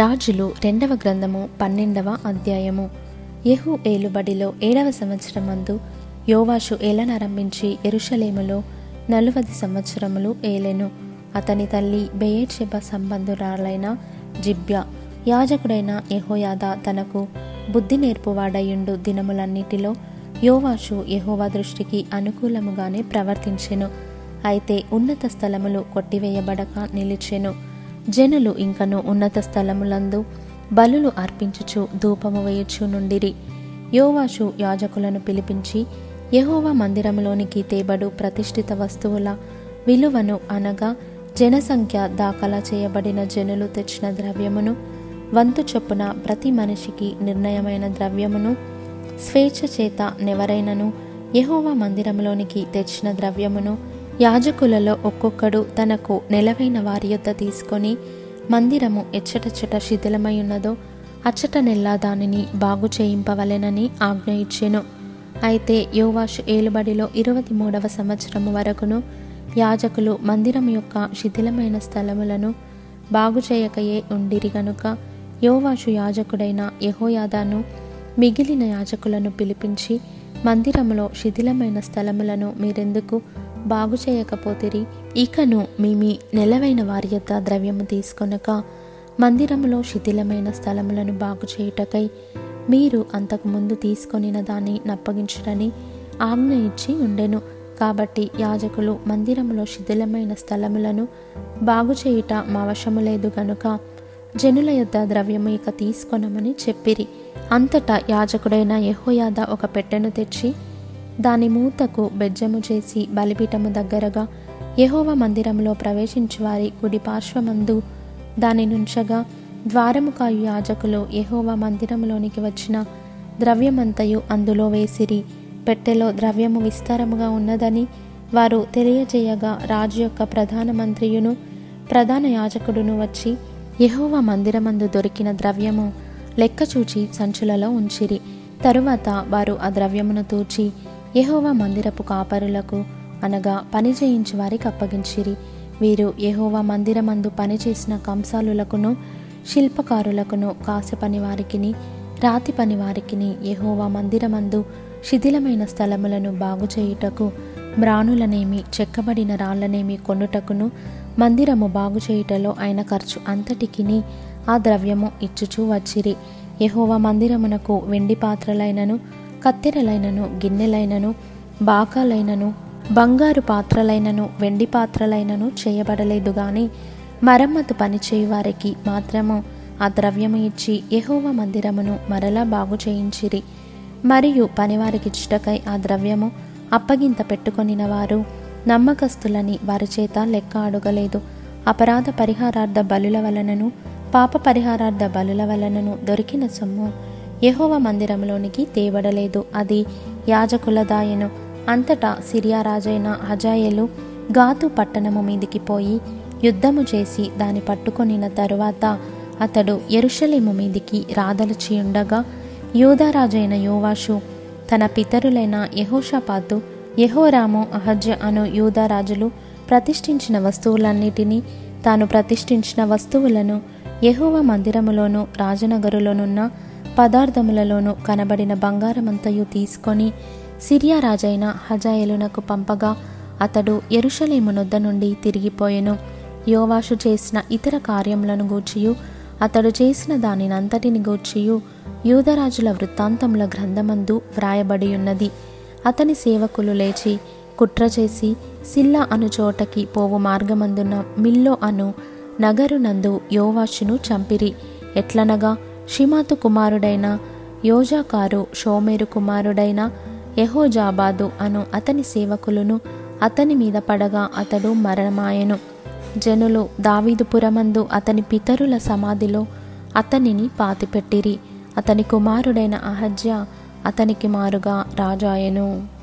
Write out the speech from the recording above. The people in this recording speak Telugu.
రాజులు రెండవ గ్రంథము పన్నెండవ అధ్యాయము. యహు ఏలుబడిలో ఏడవ సంవత్సరమందు యోవాషు ఏలనారంభించి ఎరుషలేములో నలువది సంవత్సరములు ఏలెను. అతని తల్లి బెయేర్షెబ సంబంధురాలైన జిబ్య యాజకుడైన యహోయాద తనకు బుద్ధి నేర్పువాడయుండు దినములన్నిటిలో యోవాషు యహోవా దృష్టికి అనుకూలముగానే ప్రవర్తించెను. అయితే ఉన్నత స్థలములు కొట్టివేయబడక నిలిచెను. జనులు ఇంకను ఉన్నత స్థలములందు బలులు అర్పించుచు ధూపము వేయుచు నుండిరి. యోవాషు యాజకులను పిలిపించి యహోవా మందిరములోనికి తేబడు ప్రతిష్ఠిత వస్తువుల విలువను అనగా జనసంఖ్య దాఖలా చేయబడిన జనులు తెచ్చిన ద్రవ్యమును వంతు చొప్పున ప్రతి మనిషికి నిర్ణయమైన ద్రవ్యమును స్వేచ్ఛ చేత నెవరైనను యహోవా మందిరంలోనికి తెచ్చిన ద్రవ్యమును యాజకులలో ఒక్కొక్కడు తనకు నెలవైన వారి యొద్ద తీసుకొని మందిరము ఎచ్చటచ్చట శిథిలమై ఉన్నదో అచ్చట నెల్లా దానిని బాగు చేయింపవలెనని ఆజ్ఞ ఇచ్చెను. అయితే యోవాషు ఏలుబడిలో ఇరవై మూడవ సంవత్సరము వరకును యాజకులు మందిరం యొక్క శిథిలమైన స్థలములను బాగు చేయకయే ఉండిరి గనుక యోవాషు యాజకుడైన యహోయాదాను మిగిలిన యాజకులను పిలిపించి మందిరములో శిథిలమైన స్థలములను మీరెందుకు బాగు చేయకపోతిరి ఇకను మీ నెలవైన వారి యొక్క ద్రవ్యము తీసుకొనక మందిరములో శిథిలమైన స్థలములను బాగు చేయుటకై మీరు అంతకు ముందు తీసుకొనిన దాన్ని నప్పగించుటని ఆజ్ఞ ఇచ్చి ఉండెను. కాబట్టి యాజకులు మందిరములో శిథిలమైన స్థలములను బాగు చేయుట మా వశము లేదు గనుక జనుల యొద్ద ద్రవ్యము ఇక తీసుకొనమని చెప్పిరి. అంతటా యాజకుడైన యహోయాద ఒక పెట్టెను తెచ్చి దాని మూతకు బెజ్జము చేసి బలిపీఠము దగ్గరగా యహోవ మందిరంలో ప్రవేశించువారి కుడి పార్శ్వమందు దాని నుంచగా ద్వారముకాయు యాజకులు యహోవ మందిరంలోనికి వచ్చిన ద్రవ్యమంతయు అందులో వేసిరి. పెట్టెలో ద్రవ్యము విస్తారముగా ఉన్నదని వారు తెలియజేయగా రాజు యొక్క ప్రధాన మంత్రియును ప్రధాన యాజకుడును వచ్చి యహోవ మందిరమందు దొరికిన ద్రవ్యము లెక్క చూచి సంచులలో ఉంచిరి. తరువాత వారు ఆ ద్రవ్యమును తూచి యహోవా మందిరపు కాపరులకు అనగా పని చేయించు వారికి అప్పగించిరి. వీరు యహోవా మందిరమందు పనిచేసిన కంసాలులకును శిల్పకారులకును కాస పని వారికిని రాతి పని వారికిని యెహోవా మందిరమందు శిథిలమైన స్థలములను బాగు చేయుటకు మ్రాణులనేమి చెక్కబడిన రాళ్ళనేమి కొనుటకును మందిరము బాగు చేయుటలో ఆయన ఖర్చు అంతటికిని ఆ ద్రవ్యము ఇచ్చుచూ వచ్చిరి. యహోవా మందిరమునకు వెండి పాత్రలైనను కత్తెరలైనను గిన్నెలైనను బాకాలైనను బంగారు పాత్రలైనను వెండి పాత్రలైనను చేయబడలేదు గాని మరమ్మతు పనిచేయు వారికి మాత్రము ఆ ద్రవ్యము ఇచ్చి యహోవ మందిరమును మరలా బాగు చేయించిరి. మరియు పనివారికి ఇచ్చుటకై ఆ ద్రవ్యము అప్పగింత పెట్టుకొనిన వారు నమ్మకస్తులని వారి చేత లెక్క అడగలేదు. అపరాధ పరిహారార్థ బలుల వలనను పాప పరిహారార్థ బలుల వలనను దొరికిన సొమ్ము యహోవ మందిరంలోనికి తేవడలేదు. అది యాజకుల దాయను అంతటా సిరియా రాజైన హజాయలు గాతు పట్టణము మీదికి పోయి యుద్ధము చేసి దాని పట్టుకొనిన తరువాత అతడు ఎరుషలేము మీదికి రాదలచి ఉండగా యూదారాజైన యోవాషు తన పితరులైన యహోషపాతు యహోరాము అహజ్య అను యూదారాజులు ప్రతిష్ఠించిన వస్తువులన్నిటినీ తాను ప్రతిష్ఠించిన వస్తువులను యహోవ మందిరములోను రాజనగరులోనున్న పదార్థములలోనూ కనబడిన బంగారమంతయు తీసుకొని సిరియా రాజైన హజాయలునకు పంపగా అతడు ఎరుషలేము నొద్ద నుండి తిరిగిపోయెను. యోవాషు చేసిన ఇతర కార్యములను గూర్చియు అతడు చేసిన దానినంతటిని గూర్చియు యూదరాజుల వృత్తాంతముల గ్రంథమందు వ్రాయబడి ఉన్నది అతని సేవకులు లేచి కుట్ర చేసి సిల్లా అను చోటకి పోవు మార్గమందున్న మిల్లో అను నగరునందు యోవాషును చంపిరి. ఎట్లనగా షిమాతు కుమారుడైన యోజాకారు షోమేరు కుమారుడైన యహోజాబాదు అను అతని సేవకులను అతని మీద పడగా అతడు మరణమాయెను. జనులు దావీదుపురమందు అతని పితరుల సమాధిలో అతనిని పాతిపెట్టిరి. అతని కుమారుడైన అహజ్య అతనికి మారుగా రాజాయెను.